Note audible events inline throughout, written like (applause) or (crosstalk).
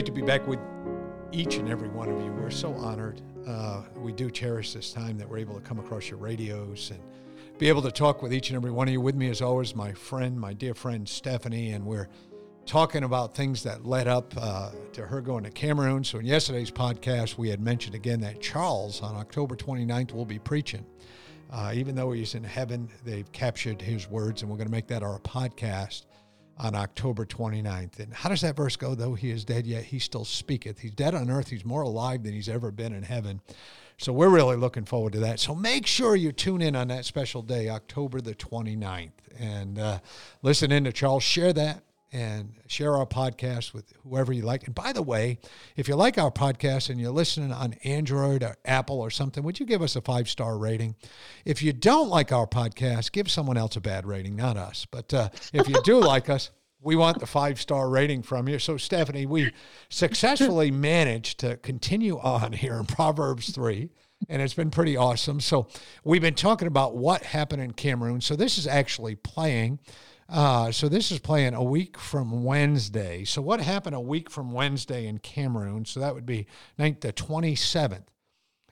Great to be back with each and every one of you. We're so honored. Uh, we do cherish this time that we're able to come across your radios and be able to talk with each and every one of you. With me, as always, my friend, my dear friend Stephanie, and we're talking about things that led up uh, to her going to Cameroon. So, in yesterday's podcast, we had mentioned again that Charles on October 29th will be preaching. Uh, even though he's in heaven, they've captured his words, and we're going to make that our podcast on October 29th. And how does that verse go? Though he is dead, yet he still speaketh. He's dead on earth. He's more alive than he's ever been in heaven. So we're really looking forward to that. So make sure you tune in on that special day, October the 29th, and uh, listen in to Charles. Share that and share our podcast with whoever you like. And by the way, if you like our podcast and you're listening on Android or Apple or something, would you give us a five star rating? If you don't like our podcast, give someone else a bad rating, not us. But uh, if you do like us, we want the five star rating from you. So, Stephanie, we successfully managed to continue on here in Proverbs 3 and it's been pretty awesome. So we've been talking about what happened in Cameroon. So this is actually playing uh, so this is playing a week from Wednesday. So what happened a week from Wednesday in Cameroon? So that would be the 27th.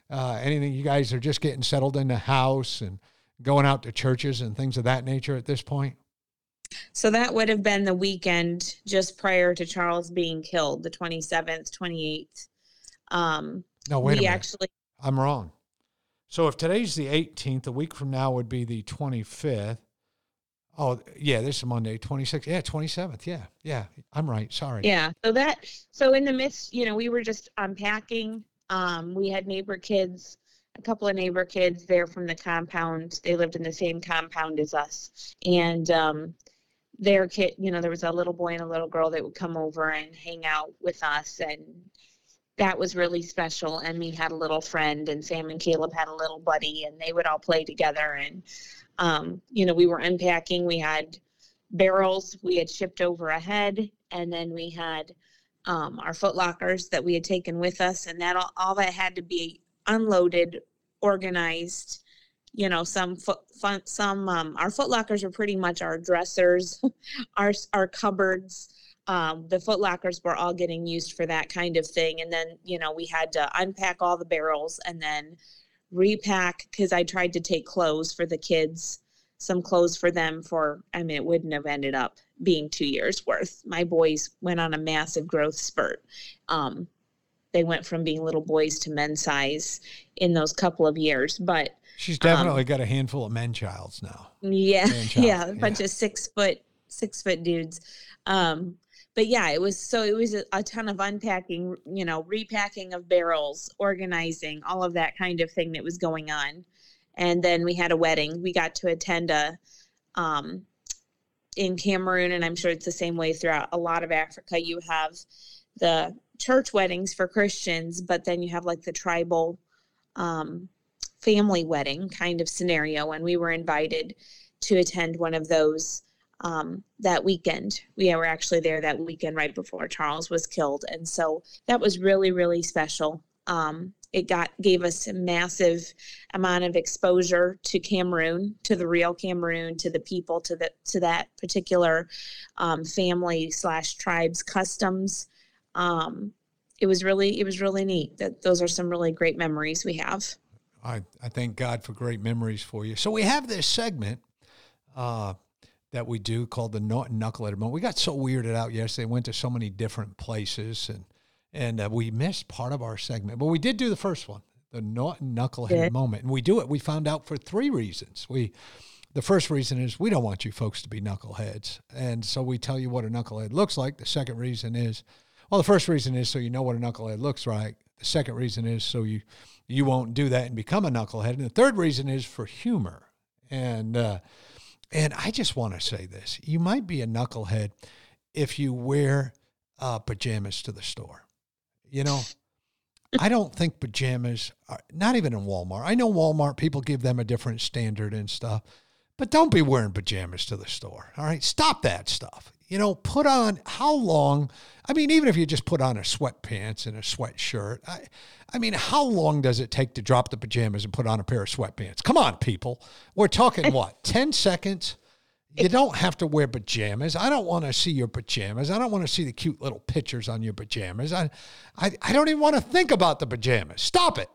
Uh, anything you guys are just getting settled in the house and going out to churches and things of that nature at this point? So that would have been the weekend just prior to Charles being killed, the 27th, 28th. Um, no, wait a minute. Actually, I'm wrong. So if today's the 18th, a week from now would be the 25th. Oh, yeah, this is Monday, 26th. Yeah, 27th. Yeah, yeah, I'm right. Sorry. Yeah. So that, so in the midst, you know, we were just unpacking. Um, we had neighbor kids, a couple of neighbor kids there from the compound. They lived in the same compound as us. And, um, their kid, you know, there was a little boy and a little girl that would come over and hang out with us. And that was really special. And we had a little friend, and Sam and Caleb had a little buddy, and they would all play together. And, um, you know, we were unpacking. We had barrels we had shipped over ahead, and then we had um, our foot lockers that we had taken with us, and that all, all that had to be unloaded, organized. You know, some foot, fun, some um, our foot lockers are pretty much our dressers, (laughs) our our cupboards. Um, the foot lockers were all getting used for that kind of thing, and then you know we had to unpack all the barrels and then repack because I tried to take clothes for the kids, some clothes for them for, I mean, it wouldn't have ended up being two years worth. My boys went on a massive growth spurt. Um, they went from being little boys to men size in those couple of years. But she's definitely um, got a handful of men childs now. Yeah, (laughs) yeah, a bunch yeah. of six foot six foot dudes. Um, but yeah, it was so it was a, a, ton of unpacking, you know, repacking of barrels, organizing, all of that kind of thing that was going on. And then we had a wedding. We got to attend a um, in Cameroon, and I'm sure it's the same way throughout a lot of Africa. You have the church weddings for Christians, but then you have like the tribal um, family wedding kind of scenario. And we were invited to attend one of those um, that weekend. We were actually there that weekend right before Charles was killed, and so that was really really special. Um, it got gave us a massive amount of exposure to Cameroon, to the real Cameroon, to the people, to the to that particular um, family slash tribes customs. Um, it was really it was really neat. That those are some really great memories we have. I, I thank God for great memories for you. So we have this segment uh, that we do called the knucklehead moment. We got so weirded out yesterday. Went to so many different places and and uh, we missed part of our segment, but we did do the first one, the knucklehead yeah. moment, and we do it. We found out for three reasons. We the first reason is we don't want you folks to be knuckleheads, and so we tell you what a knucklehead looks like. The second reason is, well, the first reason is so you know what a knucklehead looks like. The second reason is so you you won't do that and become a knucklehead, and the third reason is for humor. And uh, And I just want to say this you might be a knucklehead if you wear uh, pajamas to the store. You know, (laughs) I don't think pajamas are not even in Walmart. I know Walmart people give them a different standard and stuff, but don't be wearing pajamas to the store. All right, stop that stuff. You know, put on how long? I mean, even if you just put on a sweatpants and a sweatshirt, I, I mean, how long does it take to drop the pajamas and put on a pair of sweatpants? Come on, people. We're talking what, 10 seconds? You don't have to wear pajamas. I don't want to see your pajamas. I don't want to see the cute little pictures on your pajamas. I, I, I don't even want to think about the pajamas. Stop it.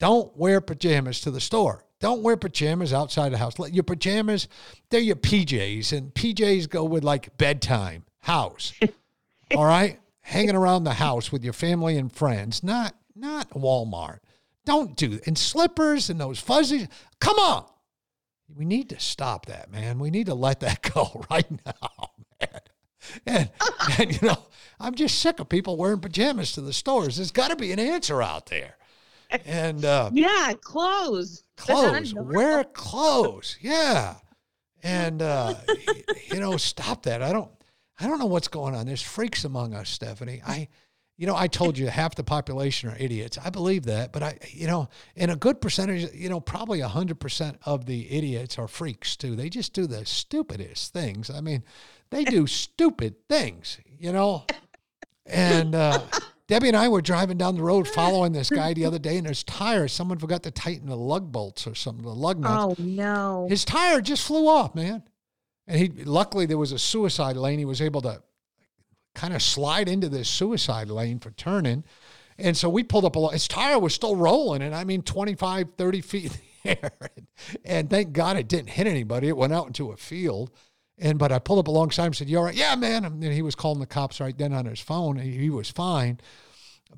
Don't wear pajamas to the store. Don't wear pajamas outside the house. Let your pajamas, they're your PJs, and PJs go with like bedtime, house. (laughs) All right? Hanging around the house with your family and friends, not not Walmart. Don't do and slippers and those fuzzies. Come on. We need to stop that, man. We need to let that (laughs) go right now, man. And, and you know, I'm just sick of people wearing pajamas to the stores. There's got to be an answer out there. And uh, yeah, clothes. Clothes. Wear clothes. Yeah. And uh, you know, stop that. I don't. I don't know what's going on. There's freaks among us, Stephanie. I you know, I told you half the population are idiots. I believe that, but I, you know, and a good percentage, you know, probably hundred percent of the idiots are freaks too. They just do the stupidest things. I mean, they do stupid things, you know. And uh, Debbie and I were driving down the road (laughs) following this guy the other day, and his tire, someone forgot to tighten the lug bolts or something, the lug nuts. Oh no! His tire just flew off, man. And he, luckily, there was a suicide lane. He was able to kind of slide into this suicide lane for turning. And so we pulled up a lot. His tire was still rolling, and I mean 25, 30 feet in the (laughs) air. And, and thank God it didn't hit anybody. It went out into a field. And but I pulled up alongside him and said, You all right? Yeah, man. And he was calling the cops right then on his phone. He, he was fine.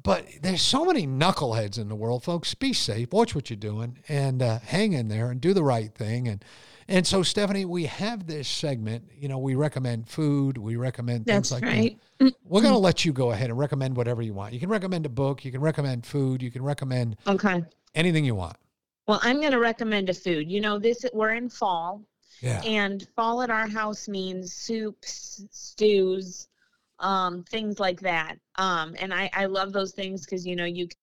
But there's so many knuckleheads in the world, folks. Be safe. Watch what you're doing and uh, hang in there and do the right thing. And and so, Stephanie, we have this segment. You know, we recommend food, we recommend things That's like right. that. (laughs) We're going to let you go ahead and recommend whatever you want. You can recommend a book, you can recommend food, you can recommend Okay. anything you want. Well, I'm going to recommend a food. You know, this we're in fall, Yeah. and fall at our house means soups, stews, um, things like that. Um, and I I love those things because you know you can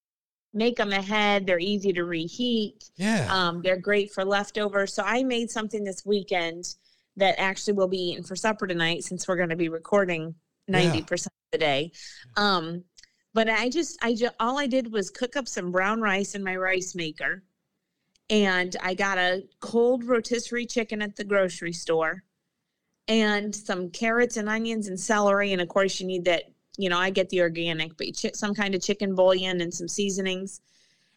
make them ahead. They're easy to reheat. Yeah. Um, they're great for leftovers. So I made something this weekend that actually will be eaten for supper tonight since we're going to be recording 90% of the day. Um, but I just, I just, all I did was cook up some brown rice in my rice maker. And I got a cold rotisserie chicken at the grocery store and some carrots and onions and celery. And of course, you need that, you know, I get the organic, but chi- some kind of chicken bouillon and some seasonings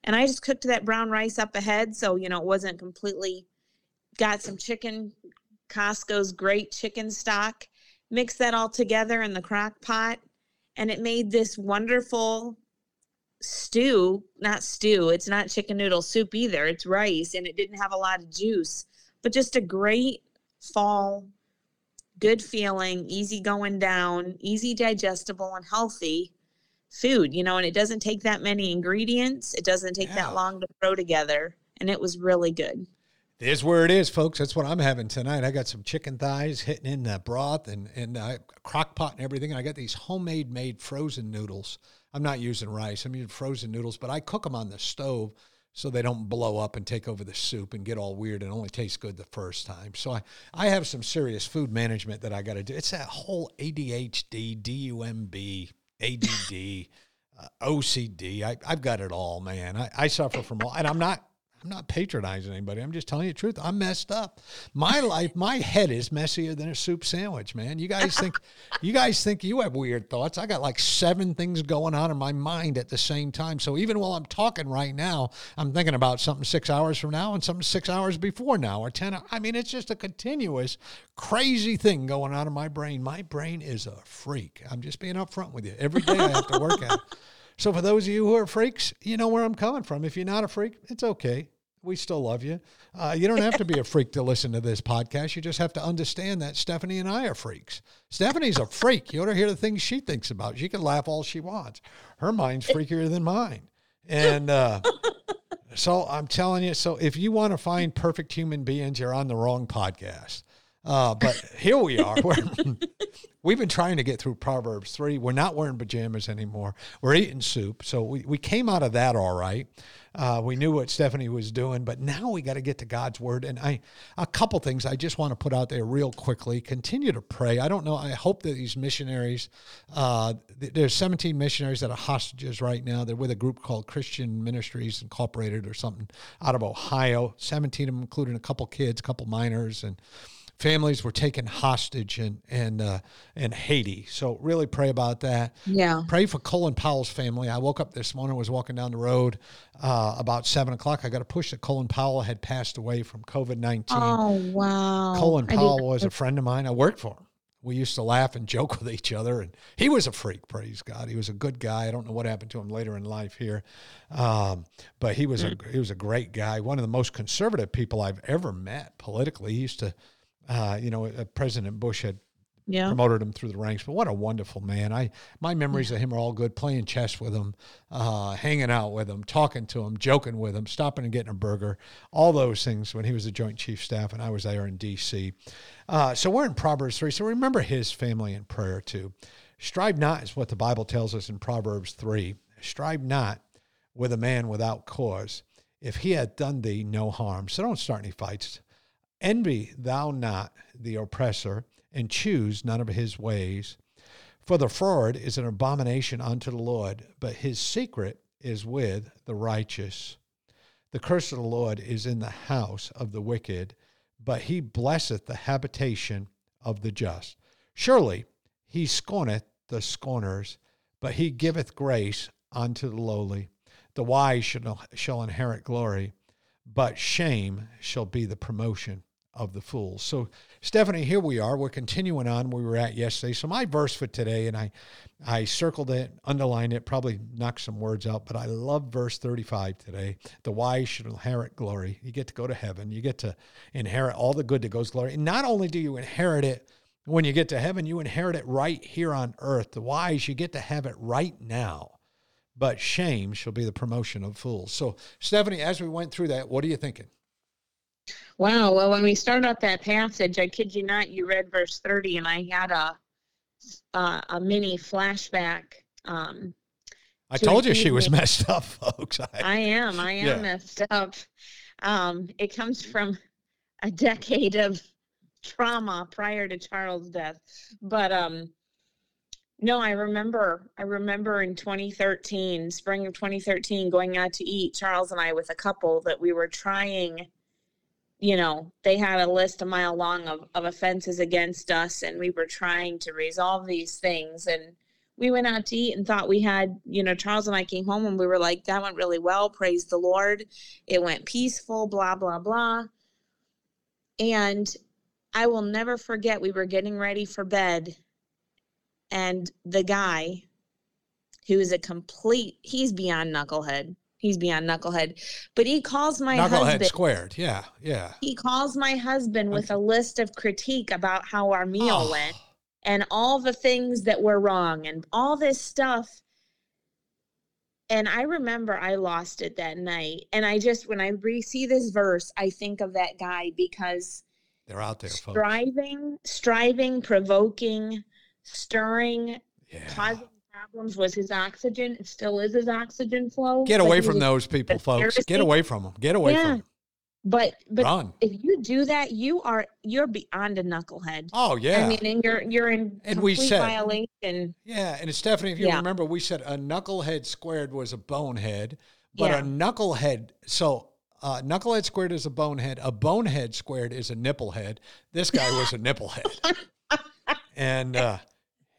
and I just cooked that brown rice up ahead, so you know it wasn't completely. Got some chicken, Costco's great chicken stock. Mixed that all together in the crock pot, and it made this wonderful stew. Not stew. It's not chicken noodle soup either. It's rice, and it didn't have a lot of juice, but just a great fall, good feeling, easy going down, easy digestible, and healthy food, you know, and it doesn't take that many ingredients. It doesn't take Yeah. that long to throw together. And it was really good. There's where it is, folks. That's what I'm having tonight. I got some chicken thighs hitting in the broth and and uh, crock pot and everything. And I got these homemade made frozen noodles. I'm not using rice. I'm using frozen noodles, but I cook them on the stove so they don't blow up and take over the soup and get all weird and only taste good the first time. So I, I have some serious food management that I got to do. It's that whole ADHD, DUMB, ADD, uh, OCD. I, I've got it all, man. I, I suffer from all, and I'm not I'm not patronizing anybody. I'm just telling you the truth. I'm messed up. My (laughs) life, my head is messier than a soup sandwich, man. You guys think (laughs) you guys think you have weird thoughts. I got like seven things going on in my mind at the same time. So even while I'm talking right now, I'm thinking about something six hours from now and something six hours before now or 10. I mean, it's just a continuous crazy thing going on in my brain. My brain is a freak. I'm just being upfront with you. Every day I have to work at it. (laughs) So for those of you who are freaks, you know where I'm coming from. If you're not a freak, it's okay. We still love you. Uh, you don't have to be a freak to listen to this podcast. You just have to understand that Stephanie and I are freaks. Stephanie's a freak. You ought to hear the things she thinks about. She can laugh all she wants. Her mind's freakier than mine. And uh, so I'm telling you. So if you want to find perfect human beings, you're on the wrong podcast. Uh, but here we are. (laughs) we've been trying to get through Proverbs 3. We're not wearing pajamas anymore. We're eating soup. So we, we came out of that all right. Uh, we knew what Stephanie was doing, but now we got to get to God's word. And I, a couple things I just want to put out there real quickly. Continue to pray. I don't know. I hope that these missionaries, uh, there's 17 missionaries that are hostages right now. They're with a group called Christian Ministries Incorporated or something out of Ohio. 17 of them, including a couple kids, a couple minors, and families were taken hostage in in uh, in Haiti. So really pray about that. Yeah. Pray for Colin Powell's family. I woke up this morning, was walking down the road uh, about seven o'clock. I got a push that Colin Powell had passed away from COVID nineteen. Oh wow. Colin Powell was a friend of mine. I worked for him. We used to laugh and joke (laughs) with each other, and he was a freak. Praise God, he was a good guy. I don't know what happened to him later in life here, um, but he was a he was a great guy. One of the most conservative people I've ever met politically. He used to uh, you know, uh, President Bush had yeah. promoted him through the ranks. But what a wonderful man! I my memories yeah. of him are all good. Playing chess with him, uh, hanging out with him, talking to him, joking with him, stopping and getting a burger. All those things when he was the Joint Chief Staff and I was there in D.C. Uh, so we're in Proverbs three. So remember his family in prayer too. Strive not is what the Bible tells us in Proverbs three. Strive not with a man without cause, if he had done thee no harm. So don't start any fights. Envy thou not the oppressor, and choose none of his ways. For the froward is an abomination unto the Lord, but his secret is with the righteous. The curse of the Lord is in the house of the wicked, but he blesseth the habitation of the just. Surely he scorneth the scorners, but he giveth grace unto the lowly. The wise shall, shall inherit glory, but shame shall be the promotion of the fools. So, Stephanie, here we are. We're continuing on where we were at yesterday. So, my verse for today, and I, I circled it, underlined it, probably knocked some words out, but I love verse 35 today. The wise should inherit glory. You get to go to heaven. You get to inherit all the good that goes glory. And not only do you inherit it when you get to heaven, you inherit it right here on earth. The wise, you get to have it right now. But shame shall be the promotion of fools. So, Stephanie, as we went through that, what are you thinking? Wow. Well, when we started out that passage, I kid you not, you read verse 30, and I had a uh, a mini flashback. Um, I told you she was messed (laughs) up, folks. I, I am. I am yeah. messed up. Um, it comes from a decade of trauma prior to Charles' death. But um, no, I remember. I remember in 2013, spring of 2013, going out to eat. Charles and I with a couple that we were trying you know, they had a list a mile long of, of offenses against us, and we were trying to resolve these things. And we went out to eat and thought we had, you know, Charles and I came home and we were like, that went really well. Praise the Lord. It went peaceful, blah, blah, blah. And I will never forget, we were getting ready for bed, and the guy who is a complete, he's beyond knucklehead he's beyond knucklehead. But he calls my knucklehead husband, squared. Yeah, yeah. He calls my husband with a list of critique about how our meal oh. went and all the things that were wrong and all this stuff. And I remember I lost it that night. And I just, when I re- see this verse, I think of that guy because they're out there, striving, folks. striving, provoking, stirring, yeah. causing problems was his oxygen. It still is his oxygen flow. Get away from those people, folks. Get away from them. Get away yeah. from them. But but Run. if you do that, you are you're beyond a knucklehead. Oh yeah. I mean, and you're you're in and we said, violation. Yeah, and Stephanie, if you yeah. remember, we said a knucklehead squared was a bonehead, but yeah. a knucklehead. So uh, knucklehead squared is a bonehead. A bonehead squared is a nipplehead. This guy was a nipplehead. (laughs) and uh,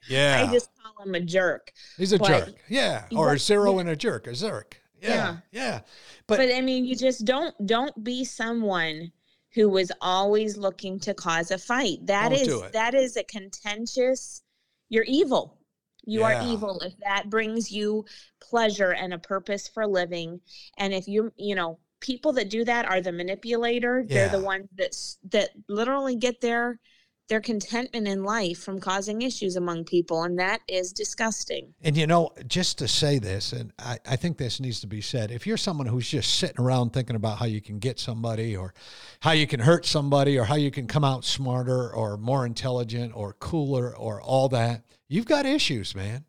yeah. I just call him a jerk. He's a but jerk. Yeah. Or a zero and a jerk, a zerk. Yeah. Yeah. yeah. But, but I mean, you just don't don't be someone who was always looking to cause a fight. That is that is a contentious. You're evil. You yeah. are evil if that brings you pleasure and a purpose for living. And if you you know people that do that are the manipulator. Yeah. They're the ones that that literally get their their contentment in life from causing issues among people. And that is disgusting. And you know, just to say this, and I, I think this needs to be said if you're someone who's just sitting around thinking about how you can get somebody or how you can hurt somebody or how you can come out smarter or more intelligent or cooler or all that, you've got issues, man.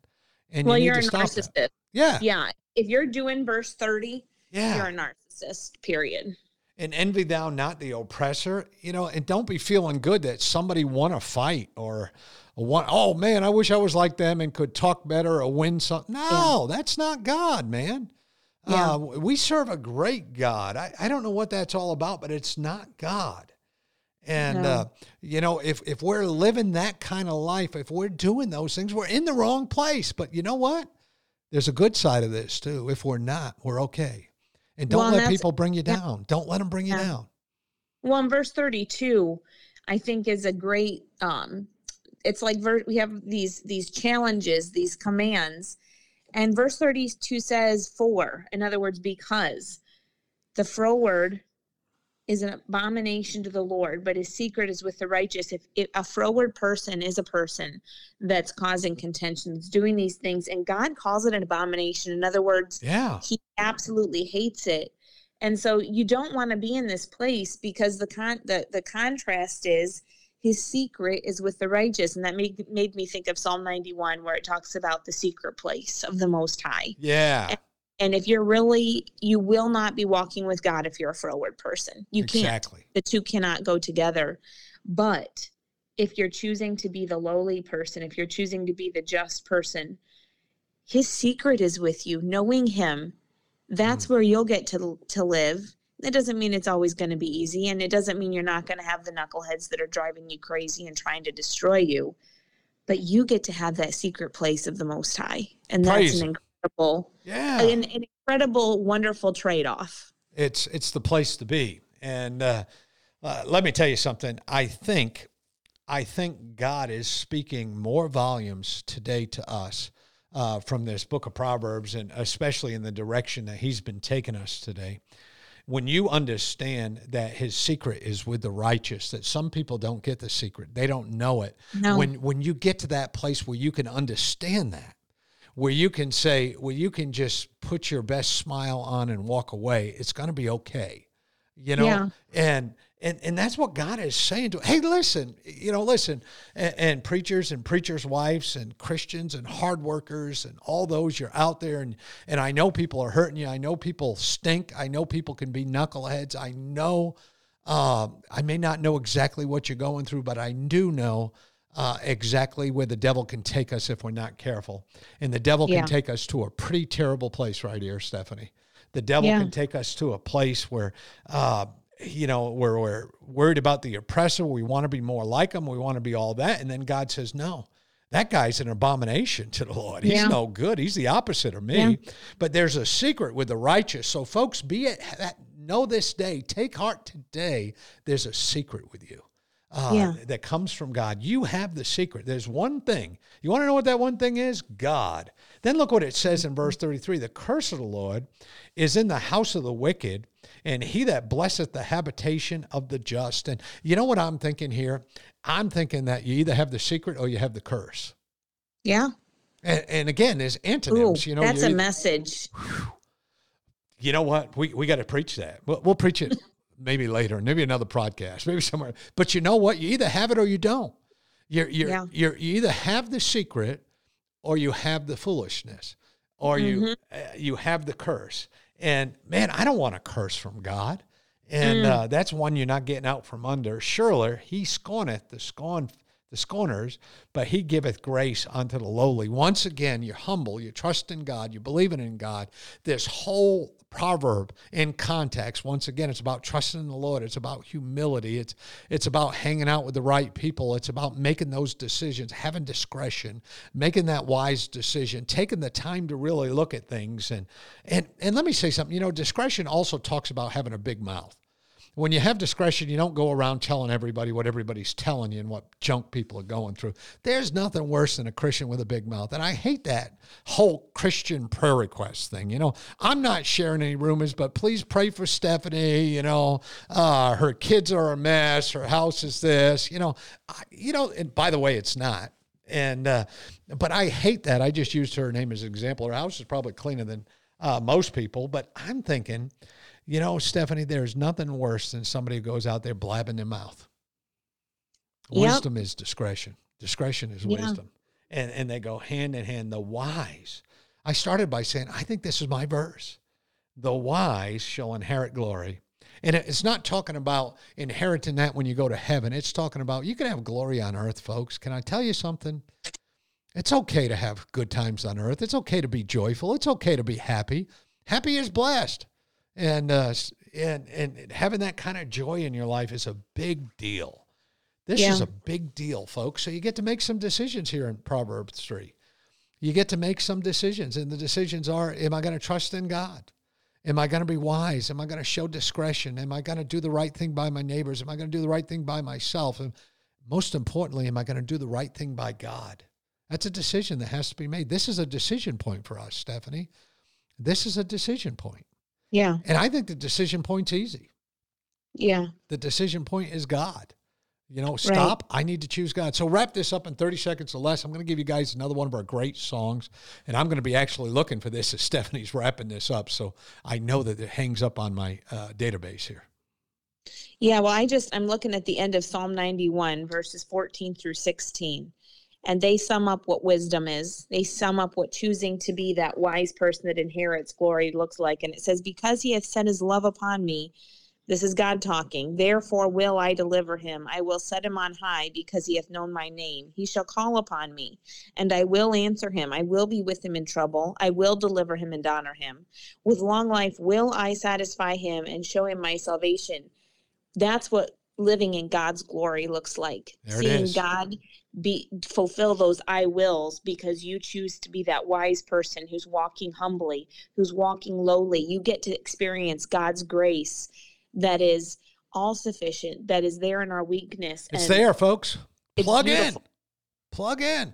And well, you are a narcissist. That. Yeah. Yeah. If you're doing verse 30, yeah. you're a narcissist, period and envy thou not the oppressor you know and don't be feeling good that somebody won a fight or one oh man i wish i was like them and could talk better or win something no yeah. that's not god man. Yeah. Uh, we serve a great god. I, I don't know what that's all about but it's not god. And no. uh, you know if, if we're living that kind of life if we're doing those things we're in the wrong place. But you know what? There's a good side of this too. If we're not we're okay and don't well, let people bring you down. Yeah. Don't let them bring yeah. you down. Well, in verse 32, I think is a great um it's like ver- we have these these challenges, these commands. And verse 32 says for, in other words, because the froward is an abomination to the Lord, but his secret is with the righteous. If, if, a froward person is a person that's causing contentions, doing these things, and God calls it an abomination. In other words, yeah, he absolutely hates it. And so you don't want to be in this place because the con the, the contrast is his secret is with the righteous. And that made made me think of Psalm 91 where it talks about the secret place of the most high. Yeah. And and if you're really, you will not be walking with God if you're a froward person. You can't. Exactly. The two cannot go together. But if you're choosing to be the lowly person, if you're choosing to be the just person, his secret is with you. Knowing him, that's mm. where you'll get to to live. It doesn't mean it's always going to be easy, and it doesn't mean you're not going to have the knuckleheads that are driving you crazy and trying to destroy you. But you get to have that secret place of the Most High, and that's Praise. an incredible, yeah, an, an incredible, wonderful trade off. It's it's the place to be, and uh, uh, let me tell you something. I think I think God is speaking more volumes today to us uh, from this book of Proverbs, and especially in the direction that He's been taking us today. When you understand that His secret is with the righteous, that some people don't get the secret, they don't know it. No. When when you get to that place where you can understand that, where you can say, where you can just put your best smile on and walk away. It's going to be okay, you know. Yeah. And and and that's what God is saying to. Hey, listen, you know, listen, and, and, preachers and preachers' wives and Christians and hard workers and all those you're out there, and and I know people are hurting you. I know people stink. I know people can be knuckleheads. I know. Uh, I may not know exactly what you're going through, but I do know uh, exactly where the devil can take us if we're not careful. And the devil yeah. can take us to a pretty terrible place right here, Stephanie. The devil yeah. can take us to a place where, uh, you know, where we're worried about the oppressor. We want to be more like him. We want to be all that. And then God says, no, that guy's an abomination to the Lord. He's yeah. no good. He's the opposite of me. Yeah. But there's a secret with the righteous. So, folks, be it know this day, take heart today. There's a secret with you uh, yeah. that comes from God. You have the secret. There's one thing. You want to know what that one thing is? God. Then look what it says in verse 33 The curse of the Lord is in the house of the wicked, and he that blesseth the habitation of the just. And you know what I'm thinking here? I'm thinking that you either have the secret or you have the curse. Yeah. And, and again, there's antonyms. Ooh, you know, that's a message. You know what? We, we got to preach that. We'll, we'll preach it (laughs) maybe later, maybe another podcast, maybe somewhere. But you know what? You either have it or you don't. You're, you're, yeah. you're, you either have the secret or you have the foolishness or mm-hmm. you uh, you have the curse. And man, I don't want a curse from God. And mm. uh, that's one you're not getting out from under. Surely he scorneth the scorn the scorners, but he giveth grace unto the lowly. Once again, you're humble, you trust in God, you believe in God. This whole proverb in context. Once again, it's about trusting in the Lord. It's about humility. It's it's about hanging out with the right people. It's about making those decisions, having discretion, making that wise decision, taking the time to really look at things. And and and let me say something. You know, discretion also talks about having a big mouth. When you have discretion, you don't go around telling everybody what everybody's telling you and what junk people are going through. There's nothing worse than a Christian with a big mouth. And I hate that whole Christian prayer request thing. You know, I'm not sharing any rumors, but please pray for Stephanie. You know, uh, her kids are a mess. Her house is this. You know, I, you know, and by the way, it's not. And, uh, but I hate that. I just used her name as an example. Her house is probably cleaner than uh, most people, but I'm thinking, you know, Stephanie, there's nothing worse than somebody who goes out there blabbing their mouth. Yep. Wisdom is discretion. Discretion is Yeah. wisdom. And and they go hand in hand. The wise. I started by saying, I think this is my verse. The wise shall inherit glory. And it's not talking about inheriting that when you go to heaven. It's talking about you can have glory on earth, folks. Can I tell you something? It's okay to have good times on earth. It's okay to be joyful. It's okay to be happy. Happy is blessed and uh, and and having that kind of joy in your life is a big deal. This is a big deal, folks. So you get to make some decisions here in Proverbs three. You get to make some decisions, and the decisions are: Am I going to trust in God? Am I going to be wise? Am I going to show discretion? Am I going to do the right thing by my neighbors? Am I going to do the right thing by myself? And most importantly, am I going to do the right thing by God? That's a decision that has to be made. This is a decision point for us, Stephanie. This is a decision point. Yeah. And I think the decision point's easy. Yeah. The decision point is God. You know, stop. I need to choose God. So wrap this up in 30 seconds or less. I'm going to give you guys another one of our great songs. And I'm going to be actually looking for this as (laughs) Stephanie's wrapping this up. So I know that it hangs up on my uh, database here. Yeah, well, I just I'm looking at the end of Psalm 91 verses 14 through 16. And they sum up what wisdom is. They sum up what choosing to be that wise person that inherits glory looks like. And it says, Because he hath set his love upon me, this is God talking. Therefore will I deliver him. I will set him on high because he hath known my name. He shall call upon me, and I will answer him. I will be with him in trouble. I will deliver him and honor him. With long life will I satisfy him and show him my salvation. That's what living in God's glory looks like. There Seeing. God be fulfill those I wills because you choose to be that wise person who's walking humbly, who's walking lowly. You get to experience God's grace that is all sufficient, that is there in our weakness. It's there, folks. Plug in. Plug in.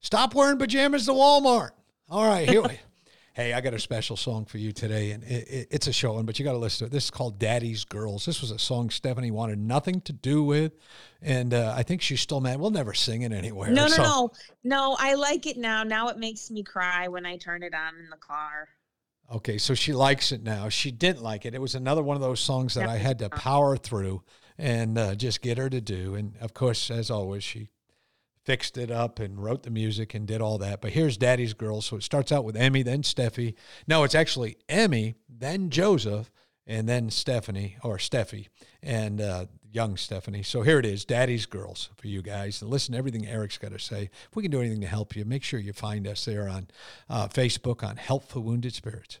Stop wearing pajamas to Walmart. All right, here we. (laughs) Hey, I got a special song for you today, and it, it, it's a showing, but you got to listen to it. This is called "Daddy's Girls." This was a song Stephanie wanted nothing to do with, and uh, I think she's still mad. We'll never sing it anywhere. No, no, so- no. No, I like it now. Now it makes me cry when I turn it on in the car. Okay, so she likes it now. She didn't like it. It was another one of those songs that I had to power through and uh, just get her to do. And of course, as always, she fixed it up and wrote the music and did all that. But here's Daddy's Girl. So it starts out with Emmy, then Steffi. No, it's actually Emmy, then Joseph, and then Stephanie or Steffi and uh, young Stephanie. So here it is, Daddy's Girls for you guys. And listen to everything Eric's got to say. If we can do anything to help you, make sure you find us there on uh, Facebook on Help for Wounded Spirits.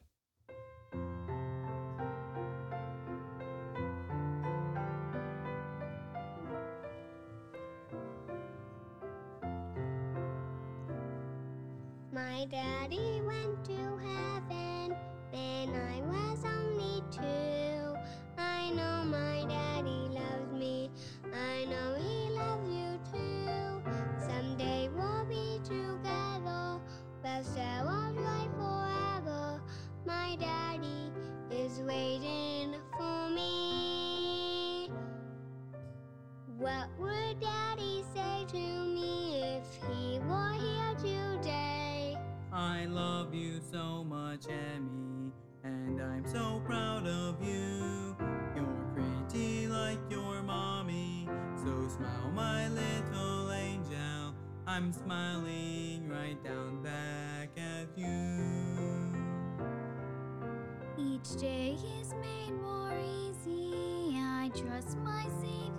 My daddy went to heaven when I was only two. I know my daddy loves me. I know he loves you too. Someday we'll be together. We'll share our life forever. My daddy is waiting for me. What love you so much, Emmy, and I'm so proud of you. You're pretty like your mommy, so smile, my little angel. I'm smiling right down back at you. Each day is made more easy. I trust my Savior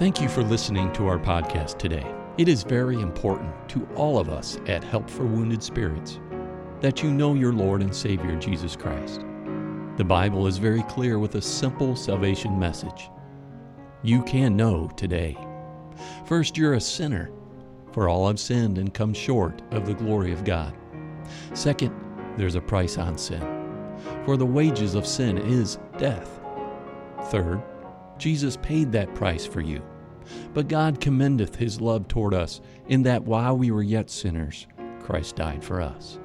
Thank you for listening to our podcast today. It is very important to all of us at Help for Wounded Spirits that you know your Lord and Savior Jesus Christ. The Bible is very clear with a simple salvation message you can know today. First, you're a sinner, for all have sinned and come short of the glory of God. Second, there's a price on sin, for the wages of sin is death. Third, Jesus paid that price for you. But God commendeth his love toward us, in that while we were yet sinners, Christ died for us.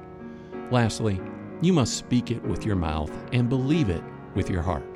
Lastly, you must speak it with your mouth and believe it with your heart.